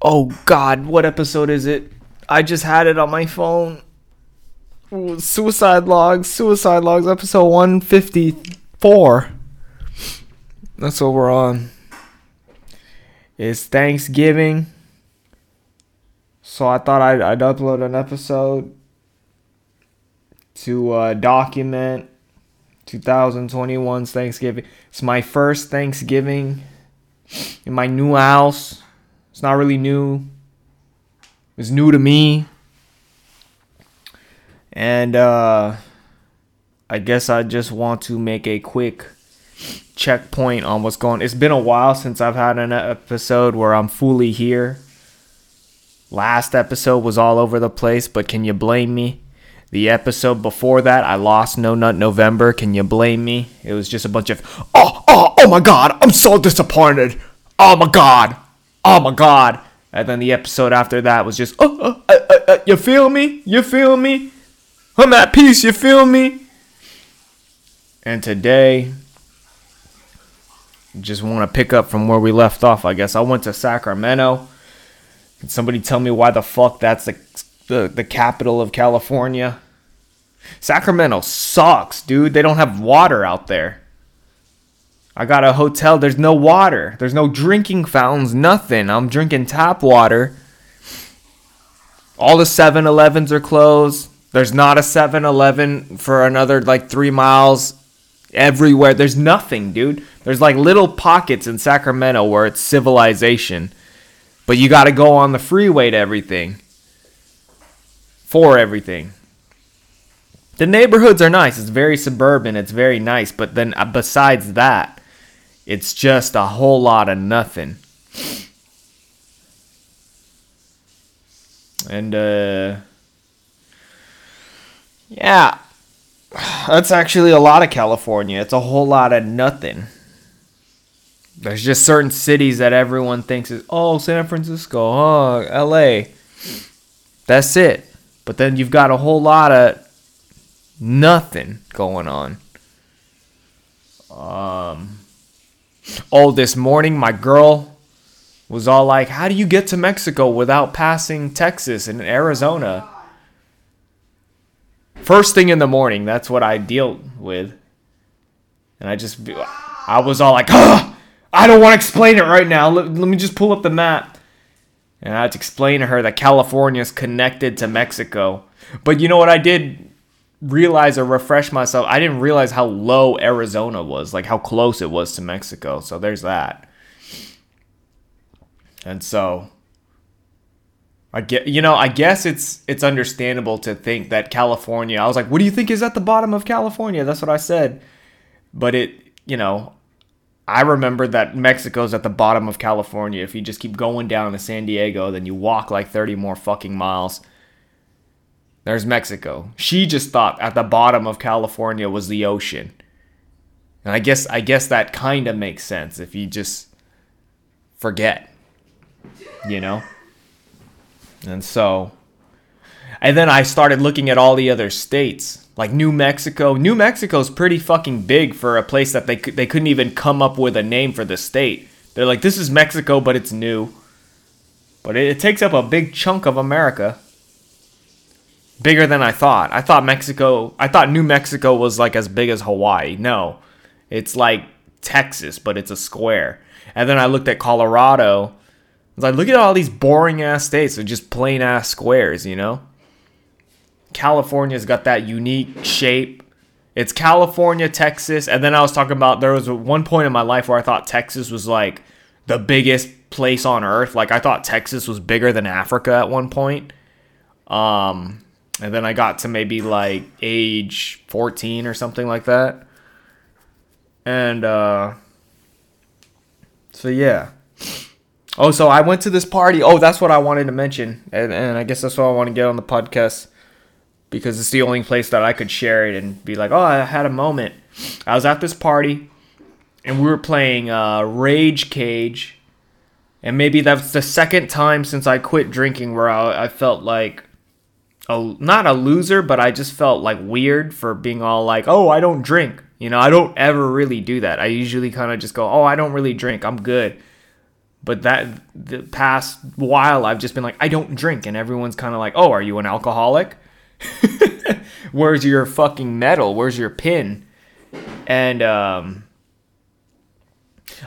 Oh God, what episode is it? I just had it on my phone. Suicide Logs, Suicide Logs, episode 154. That's what we're on. It's Thanksgiving. So I thought I'd, I'd upload an episode to uh, document 2021's Thanksgiving. It's my first Thanksgiving in my new house. It's not really new. It's new to me. And uh I guess I just want to make a quick checkpoint on what's going. It's been a while since I've had an episode where I'm fully here. Last episode was all over the place, but can you blame me? The episode before that, I lost No Nut November. Can you blame me? It was just a bunch of, oh, oh, oh my god, I'm so disappointed. Oh my god oh my god. And then the episode after that was just, oh, oh you feel me? You feel me? I'm at peace, you feel me? And today, just want to pick up from where we left off, I guess. I went to Sacramento. Can somebody tell me why the fuck that's the, the, the capital of California? Sacramento sucks, dude. They don't have water out there. I got a hotel. There's no water. There's no drinking fountains, nothing. I'm drinking tap water. All the 7 Elevens are closed. There's not a 7 Eleven for another like three miles everywhere. There's nothing, dude. There's like little pockets in Sacramento where it's civilization. But you got to go on the freeway to everything. For everything. The neighborhoods are nice. It's very suburban. It's very nice. But then uh, besides that, it's just a whole lot of nothing. And, uh, yeah, that's actually a lot of California. It's a whole lot of nothing. There's just certain cities that everyone thinks is, oh, San Francisco, oh, LA. That's it. But then you've got a whole lot of nothing going on. Um, Oh, this morning my girl was all like, How do you get to Mexico without passing Texas and Arizona? First thing in the morning, that's what I deal with. And I just, I was all like, ah, I don't want to explain it right now. Let, let me just pull up the map. And I had to explain to her that California is connected to Mexico. But you know what I did realize or refresh myself. I didn't realize how low Arizona was, like how close it was to Mexico. So there's that. And so I get you know, I guess it's it's understandable to think that California. I was like, "What do you think is at the bottom of California?" That's what I said. But it, you know, I remember that Mexico's at the bottom of California. If you just keep going down to San Diego, then you walk like 30 more fucking miles there's Mexico. She just thought at the bottom of California was the ocean. And I guess I guess that kind of makes sense if you just forget. You know? And so and then I started looking at all the other states, like New Mexico. New Mexico's pretty fucking big for a place that they they couldn't even come up with a name for the state. They're like, this is Mexico, but it's new. But it, it takes up a big chunk of America bigger than I thought. I thought Mexico, I thought New Mexico was like as big as Hawaii. No, it's like Texas, but it's a square. And then I looked at Colorado. I was like, look at all these boring ass states with just plain ass squares, you know? California's got that unique shape. It's California, Texas, and then I was talking about there was one point in my life where I thought Texas was like the biggest place on earth. Like I thought Texas was bigger than Africa at one point. Um, and then I got to maybe like age 14 or something like that. And uh so yeah. Oh, so I went to this party. Oh, that's what I wanted to mention, and, and I guess that's what I want to get on the podcast because it's the only place that I could share it and be like, oh, I had a moment. I was at this party, and we were playing uh, Rage Cage, and maybe that's the second time since I quit drinking where I, I felt like a not a loser, but I just felt like weird for being all like, oh, I don't drink. You know, I don't ever really do that. I usually kind of just go, oh, I don't really drink. I'm good. But that the past while, I've just been like, I don't drink, and everyone's kind of like, oh, are you an alcoholic? Where's your fucking medal? Where's your pin? And um,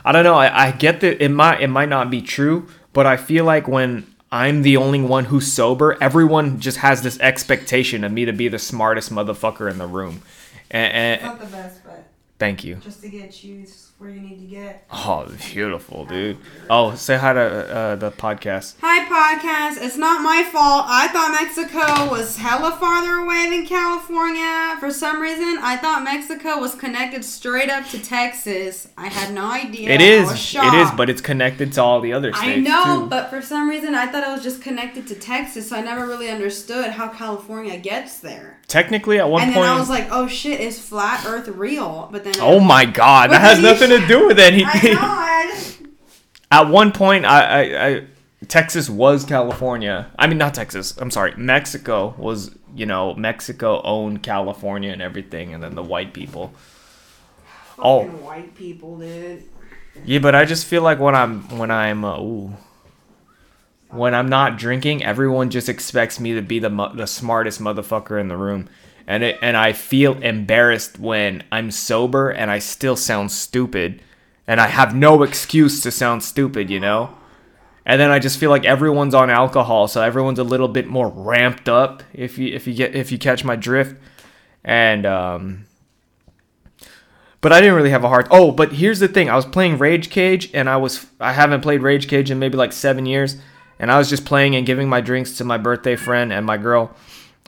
I don't know. I, I get that it might it might not be true, but I feel like when I'm the only one who's sober, everyone just has this expectation of me to be the smartest motherfucker in the room. And, and Not the best, but thank you. just to get you where you need to get. Oh, beautiful, dude. Oh, say hi to uh, the podcast. Hi, podcast. It's not my fault. I thought Mexico was hella farther away than California. For some reason, I thought Mexico was connected straight up to Texas. I had no idea. It I is. was It is, but it's connected to all the other states I know, too. but for some reason, I thought it was just connected to Texas, so I never really understood how California gets there. Technically, at one and point. then I was like, "Oh shit, is flat Earth real?" But then, oh my god, that has then you nothing to do with anything. I know. I just, At one point, I, I, I Texas was California. I mean, not Texas. I'm sorry. Mexico was, you know, Mexico owned California and everything, and then the white people. Oh. white people, dude. Yeah, but I just feel like when I'm when I'm uh, ooh, when I'm not drinking, everyone just expects me to be the the smartest motherfucker in the room, and it and I feel embarrassed when I'm sober and I still sound stupid, and I have no excuse to sound stupid, you know. And then I just feel like everyone's on alcohol, so everyone's a little bit more ramped up. If you if you get if you catch my drift, and um, but I didn't really have a hard. Oh, but here's the thing: I was playing Rage Cage, and I was I haven't played Rage Cage in maybe like seven years, and I was just playing and giving my drinks to my birthday friend and my girl,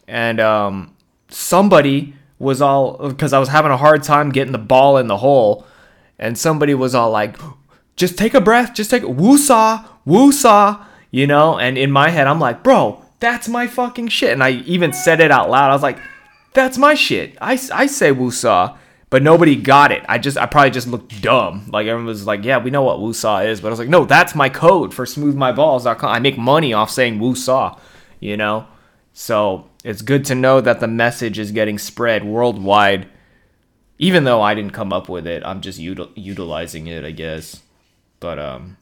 and um, somebody was all because I was having a hard time getting the ball in the hole, and somebody was all like, "Just take a breath, just take woo-sah, woo-sah," you know. And in my head, I'm like, "Bro, that's my fucking shit," and I even said it out loud. I was like, "That's my shit." I I say woo-sah, but nobody got it. I just I probably just looked dumb. Like everyone was like, "Yeah, we know what Woosah is," but I was like, "No, that's my code for smoothmyballs.com. I make money off saying Woosah, you know." So it's good to know that the message is getting spread worldwide. Even though I didn't come up with it, I'm just util- utilizing it, I guess. But um,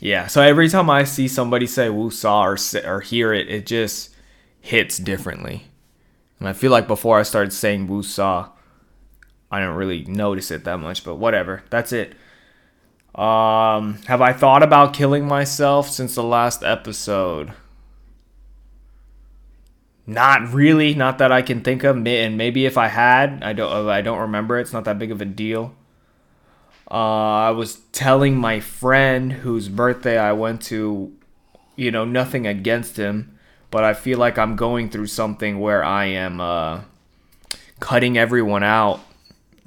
yeah. So every time I see somebody say Woosah or or hear it, it just hits differently. And I feel like before I started saying Woosah, I didn't really notice it that much, but whatever. That's it. Um, have I thought about killing myself since the last episode? Not really, not that I can think of. And maybe if I had, I don't, I don't remember. It's not that big of a deal. Uh, I was telling my friend whose birthday I went to, you know, nothing against him, but I feel like I'm going through something where I am uh, cutting everyone out.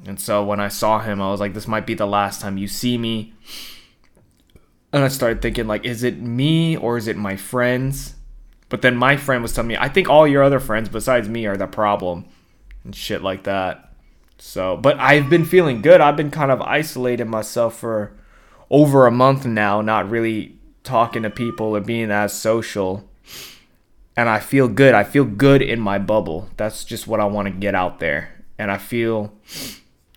And so when I saw him, I was like, this might be the last time you see me. And I started thinking, like, is it me or is it my friends? But then my friend was telling me, I think all your other friends besides me are the problem and shit like that. So, but I've been feeling good. I've been kind of isolating myself for over a month now, not really talking to people or being as social. And I feel good. I feel good in my bubble. That's just what I want to get out there. And I feel,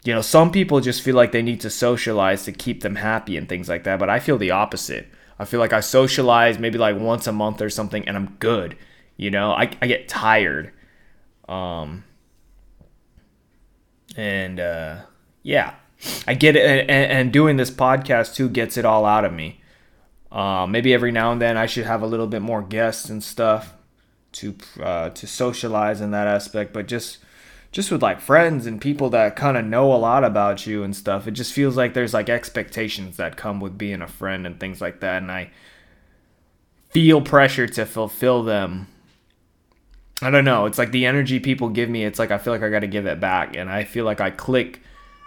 you know, some people just feel like they need to socialize to keep them happy and things like that. But I feel the opposite. I feel like I socialize maybe like once a month or something and I'm good. You know, I, I get tired. Um, and uh, yeah, I get it. And, and doing this podcast too gets it all out of me. Uh, maybe every now and then I should have a little bit more guests and stuff to uh, to socialize in that aspect. But just just with like friends and people that kind of know a lot about you and stuff, it just feels like there's like expectations that come with being a friend and things like that, and I feel pressure to fulfill them. I don't know. It's like the energy people give me. It's like I feel like I got to give it back, and I feel like I click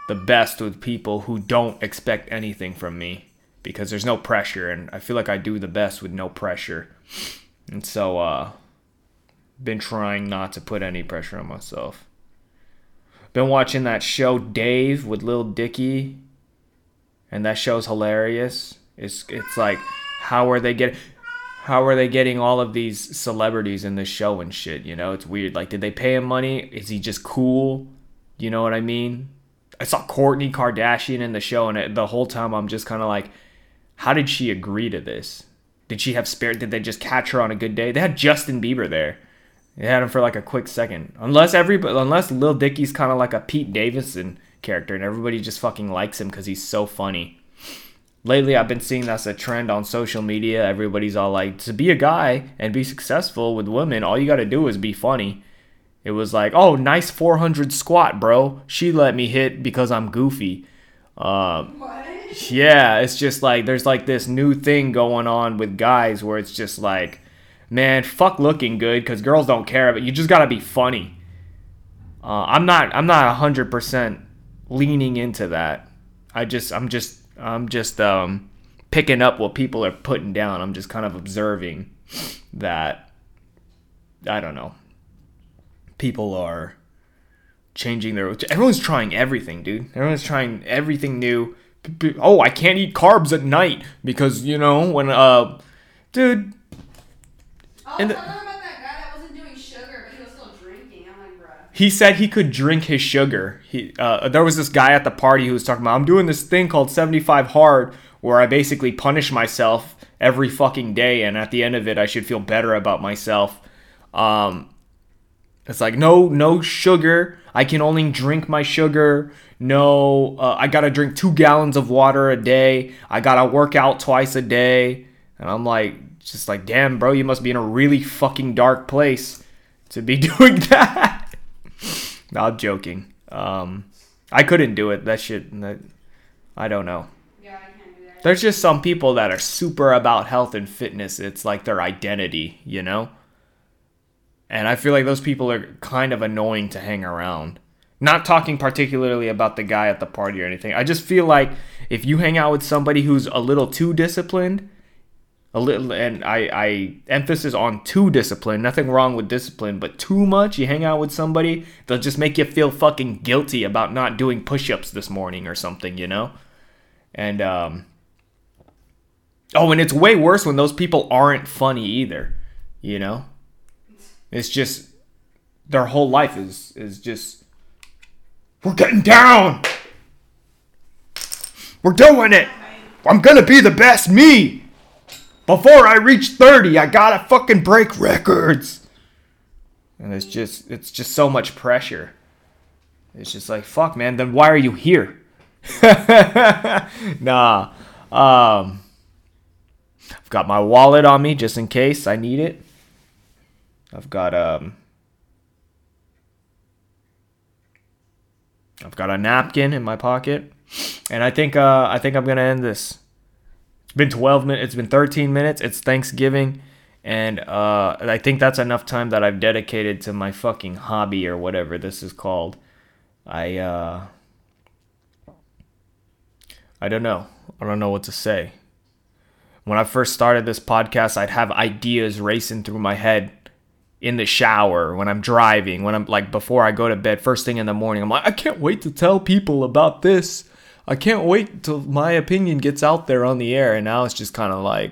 the best with people who don't expect anything from me because there's no pressure and I feel like I do the best with no pressure. And so uh been trying not to put any pressure on myself. Been watching that show Dave with Lil Dicky and that show's hilarious. It's it's like how are they getting how are they getting all of these celebrities in this show and shit, you know? It's weird. Like did they pay him money? Is he just cool? You know what I mean? I saw Kourtney Kardashian in the show, and the whole time I'm just kind of like, how did she agree to this? Did she have spirit? Did they just catch her on a good day? They had Justin Bieber there. They had him for like a quick second. Unless everybody, unless Lil Dicky's kind of like a Pete Davidson character, and everybody just fucking likes him because he's so funny. Lately, I've been seeing that's a trend on social media. Everybody's all like, to be a guy and be successful with women, all you got to do is be funny. It was like, oh, nice 400 squat, bro. She let me hit because I'm goofy. Um, yeah, it's just like there's like this new thing going on with guys where it's just like, man, fuck looking good because girls don't care, but you just gotta be funny. Uh, I'm not, I'm not hundred percent leaning into that. I just, I'm just, I'm just um, picking up what people are putting down. I'm just kind of observing that. I don't know people are changing their everyone's trying everything dude everyone's trying everything new oh i can't eat carbs at night because you know when uh dude oh, the, he said he could drink his sugar he uh, there was this guy at the party who was talking about i'm doing this thing called 75 hard where i basically punish myself every fucking day and at the end of it i should feel better about myself um it's like no, no sugar. I can only drink my sugar. No, uh, I gotta drink two gallons of water a day. I gotta work out twice a day. And I'm like, just like, damn, bro, you must be in a really fucking dark place to be doing that. no, I'm joking. Um, I couldn't do it. That shit. That, I don't know. Yeah, I can't do that. There's just some people that are super about health and fitness. It's like their identity, you know. And I feel like those people are kind of annoying to hang around. Not talking particularly about the guy at the party or anything. I just feel like if you hang out with somebody who's a little too disciplined, a little and I, I emphasis on too discipline nothing wrong with discipline, but too much, you hang out with somebody, they'll just make you feel fucking guilty about not doing push-ups this morning or something, you know? And um Oh, and it's way worse when those people aren't funny either, you know? It's just their whole life is is just we're getting down. We're doing it. I'm gonna be the best me. Before I reach 30, I gotta fucking break records. And it's just it's just so much pressure. It's just like fuck man, then why are you here? nah. Um I've got my wallet on me just in case I need it. I've got um I've got a napkin in my pocket, and I think uh, I think I'm gonna end this. Been 12 minutes. It's been 13 minutes. It's Thanksgiving, and uh, I think that's enough time that I've dedicated to my fucking hobby or whatever this is called. I uh, I don't know. I don't know what to say. When I first started this podcast, I'd have ideas racing through my head in the shower, when I'm driving, when I'm like before I go to bed, first thing in the morning. I'm like, I can't wait to tell people about this. I can't wait till my opinion gets out there on the air. And now it's just kind of like,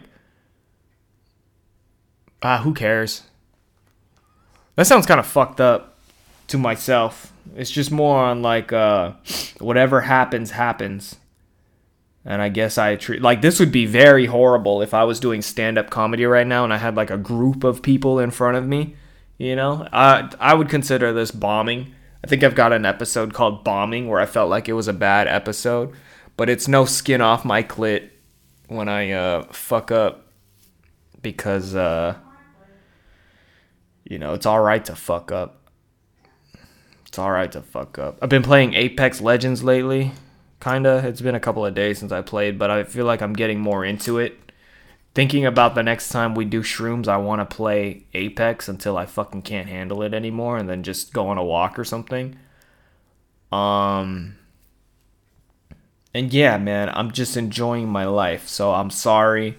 ah, who cares? That sounds kind of fucked up to myself. It's just more on like, uh, whatever happens, happens. And I guess I treat like this would be very horrible if I was doing stand up comedy right now and I had like a group of people in front of me you know, I I would consider this bombing. I think I've got an episode called Bombing where I felt like it was a bad episode, but it's no skin off my clit when I uh, fuck up because uh, you know it's all right to fuck up. It's all right to fuck up. I've been playing Apex Legends lately, kinda. It's been a couple of days since I played, but I feel like I'm getting more into it thinking about the next time we do shrooms, I want to play Apex until I fucking can't handle it anymore and then just go on a walk or something. Um and yeah, man, I'm just enjoying my life. So I'm sorry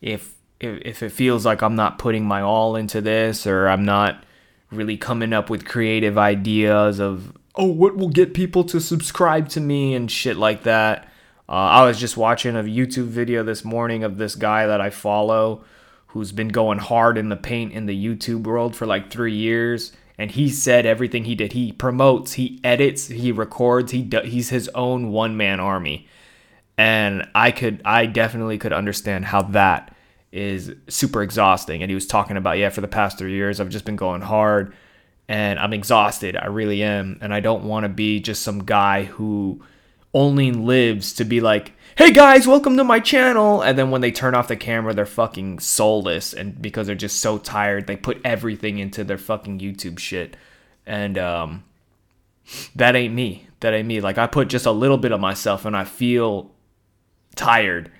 if if, if it feels like I'm not putting my all into this or I'm not really coming up with creative ideas of oh what will get people to subscribe to me and shit like that. Uh, I was just watching a YouTube video this morning of this guy that I follow who's been going hard in the paint in the YouTube world for like three years. And he said everything he did. He promotes, he edits, he records. He do, he's his own one man army, and I could, I definitely could understand how that is super exhausting. And he was talking about, yeah, for the past three years, I've just been going hard, and I'm exhausted. I really am, and I don't want to be just some guy who only lives to be like, hey guys, welcome to my channel. And then when they turn off the camera, they're fucking soulless. And because they're just so tired, they put everything into their fucking YouTube shit. And um, that ain't me. That ain't me. Like, I put just a little bit of myself and I feel tired.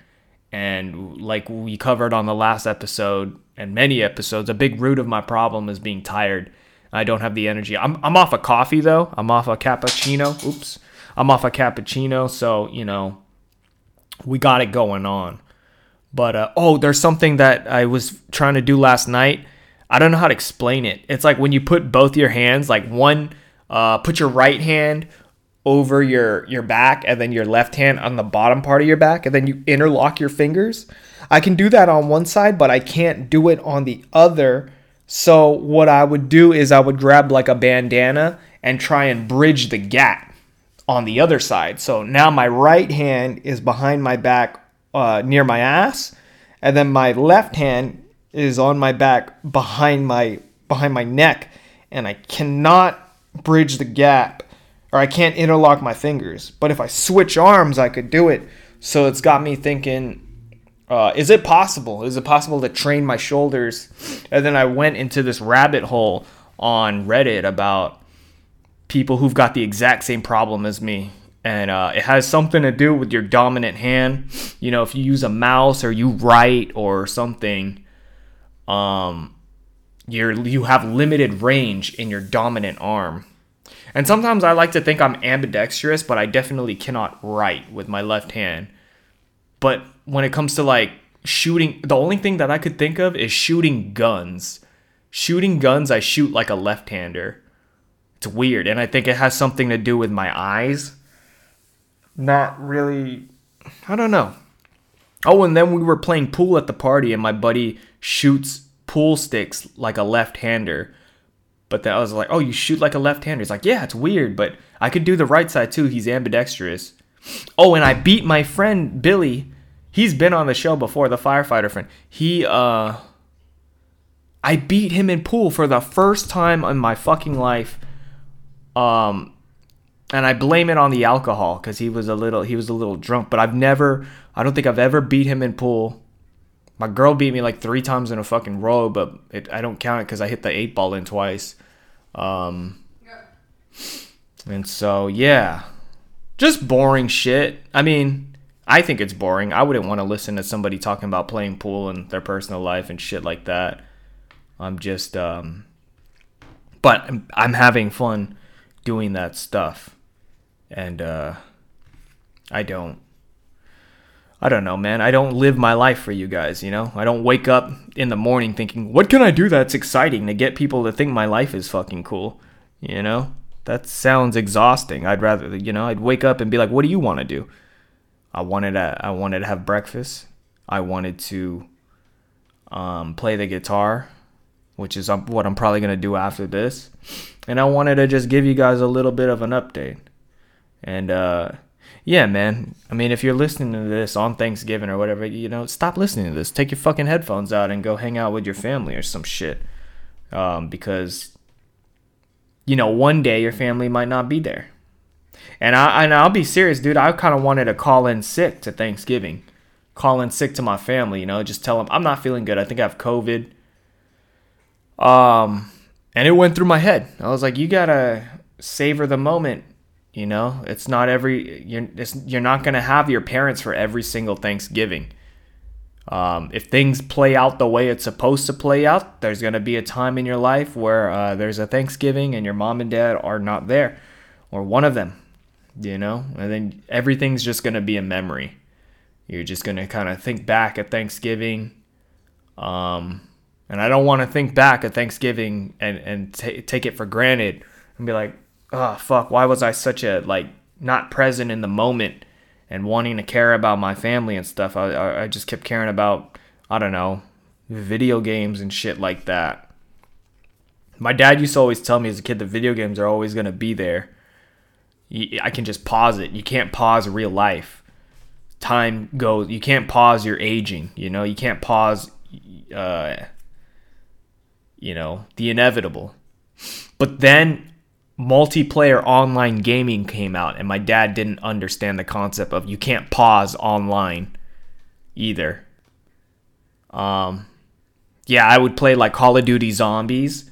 And like we covered on the last episode and many episodes, a big root of my problem is being tired. I don't have the energy. I'm, I'm off a coffee though. I'm off a cappuccino. Oops. I'm off a cappuccino, so you know, we got it going on. But uh, oh, there's something that I was trying to do last night. I don't know how to explain it. It's like when you put both your hands, like one, uh, put your right hand over your your back, and then your left hand on the bottom part of your back, and then you interlock your fingers. I can do that on one side, but I can't do it on the other. So what I would do is I would grab like a bandana and try and bridge the gap on the other side. So now my right hand is behind my back uh, near my ass, and then my left hand is on my back behind my behind my neck, and I cannot bridge the gap or I can't interlock my fingers. But if I switch arms, I could do it. So it's got me thinking. Uh, is it possible? Is it possible to train my shoulders? And then I went into this rabbit hole on Reddit about people who've got the exact same problem as me. And uh, it has something to do with your dominant hand. You know, if you use a mouse or you write or something, um, you're you have limited range in your dominant arm. And sometimes I like to think I'm ambidextrous, but I definitely cannot write with my left hand. But when it comes to like shooting, the only thing that I could think of is shooting guns. Shooting guns, I shoot like a left hander. It's weird. And I think it has something to do with my eyes. Not really. I don't know. Oh, and then we were playing pool at the party, and my buddy shoots pool sticks like a left hander. But then I was like, oh, you shoot like a left hander. He's like, yeah, it's weird, but I could do the right side too. He's ambidextrous. Oh, and I beat my friend Billy. He's been on the show before, the firefighter friend. He, uh, I beat him in pool for the first time in my fucking life. Um, and I blame it on the alcohol because he was a little he was a little drunk. But I've never I don't think I've ever beat him in pool. My girl beat me like three times in a fucking row, but it, I don't count it because I hit the eight ball in twice. Um, and so yeah, just boring shit. I mean, I think it's boring. I wouldn't want to listen to somebody talking about playing pool and their personal life and shit like that. I'm just um, but I'm, I'm having fun doing that stuff. And uh I don't I don't know, man. I don't live my life for you guys, you know? I don't wake up in the morning thinking, "What can I do that's exciting to get people to think my life is fucking cool?" You know? That sounds exhausting. I'd rather, you know, I'd wake up and be like, "What do you want to do?" I wanted to I wanted to have breakfast. I wanted to um, play the guitar, which is um, what I'm probably going to do after this and I wanted to just give you guys a little bit of an update. And uh, yeah, man. I mean, if you're listening to this on Thanksgiving or whatever, you know, stop listening to this. Take your fucking headphones out and go hang out with your family or some shit. Um, because you know, one day your family might not be there. And I and I'll be serious, dude. I kind of wanted to call in sick to Thanksgiving, call in sick to my family. You know, just tell them I'm not feeling good. I think I have COVID. Um, and it went through my head. I was like, you gotta savor the moment. You know, it's not every you're you're not gonna have your parents for every single Thanksgiving. Um, if things play out the way it's supposed to play out, there's gonna be a time in your life where uh, there's a Thanksgiving and your mom and dad are not there, or one of them. you know? And then everything's just to be a memory. You're just to kind of think back at Thanksgiving. Um, and I don't want to think back at Thanksgiving and, and t- take it for granted and be like, oh, fuck, why was I such a, like, not present in the moment and wanting to care about my family and stuff? I, I, I just kept caring about, I don't know, video games and shit like that. My dad used to always tell me as a kid that video games are always to be there. I can just pause it. You can't pause real life. Time goes. You can't pause your aging. You know, you can't pause, uh, you know, the inevitable. But then multiplayer online gaming came out, and my dad didn't understand the concept of you can't pause online either. Um, yeah, I would play like Call of Duty Zombies,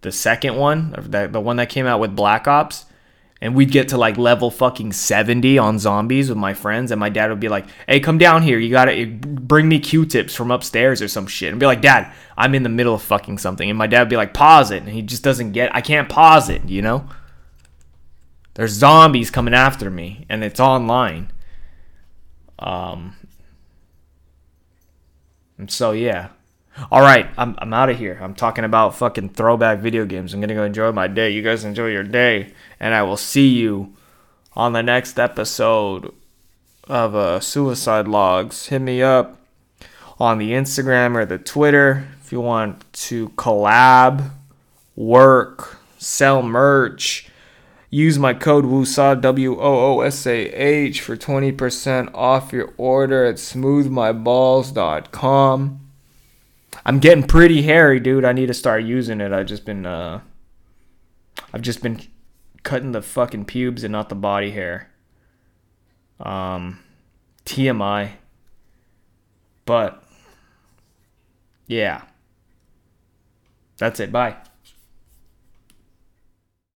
the second one, the, the one that came out with Black Ops. And we'd get to like level fucking 70 on zombies with my friends. And my dad would be like, hey, come down here. You gotta bring me Q tips from upstairs or some shit. And be like, Dad, I'm in the middle of fucking something. And my dad would be like, pause it. And he just doesn't get, I can't pause it, you know? There's zombies coming after me and it's online. Um, and so, yeah. All right, I'm, I'm out of here. I'm talking about fucking throwback video games. I'm going to go enjoy my day. You guys enjoy your day. And I will see you on the next episode of uh, Suicide Logs. Hit me up on the Instagram or the Twitter if you want to collab, work, sell merch. Use my code WOOSAH, W O O S A H, for 20% off your order at smoothmyballs.com. I'm getting pretty hairy, dude. I need to start using it. I've just been, uh, I've just been cutting the fucking pubes and not the body hair. Um, TMI. But, yeah. That's it. Bye.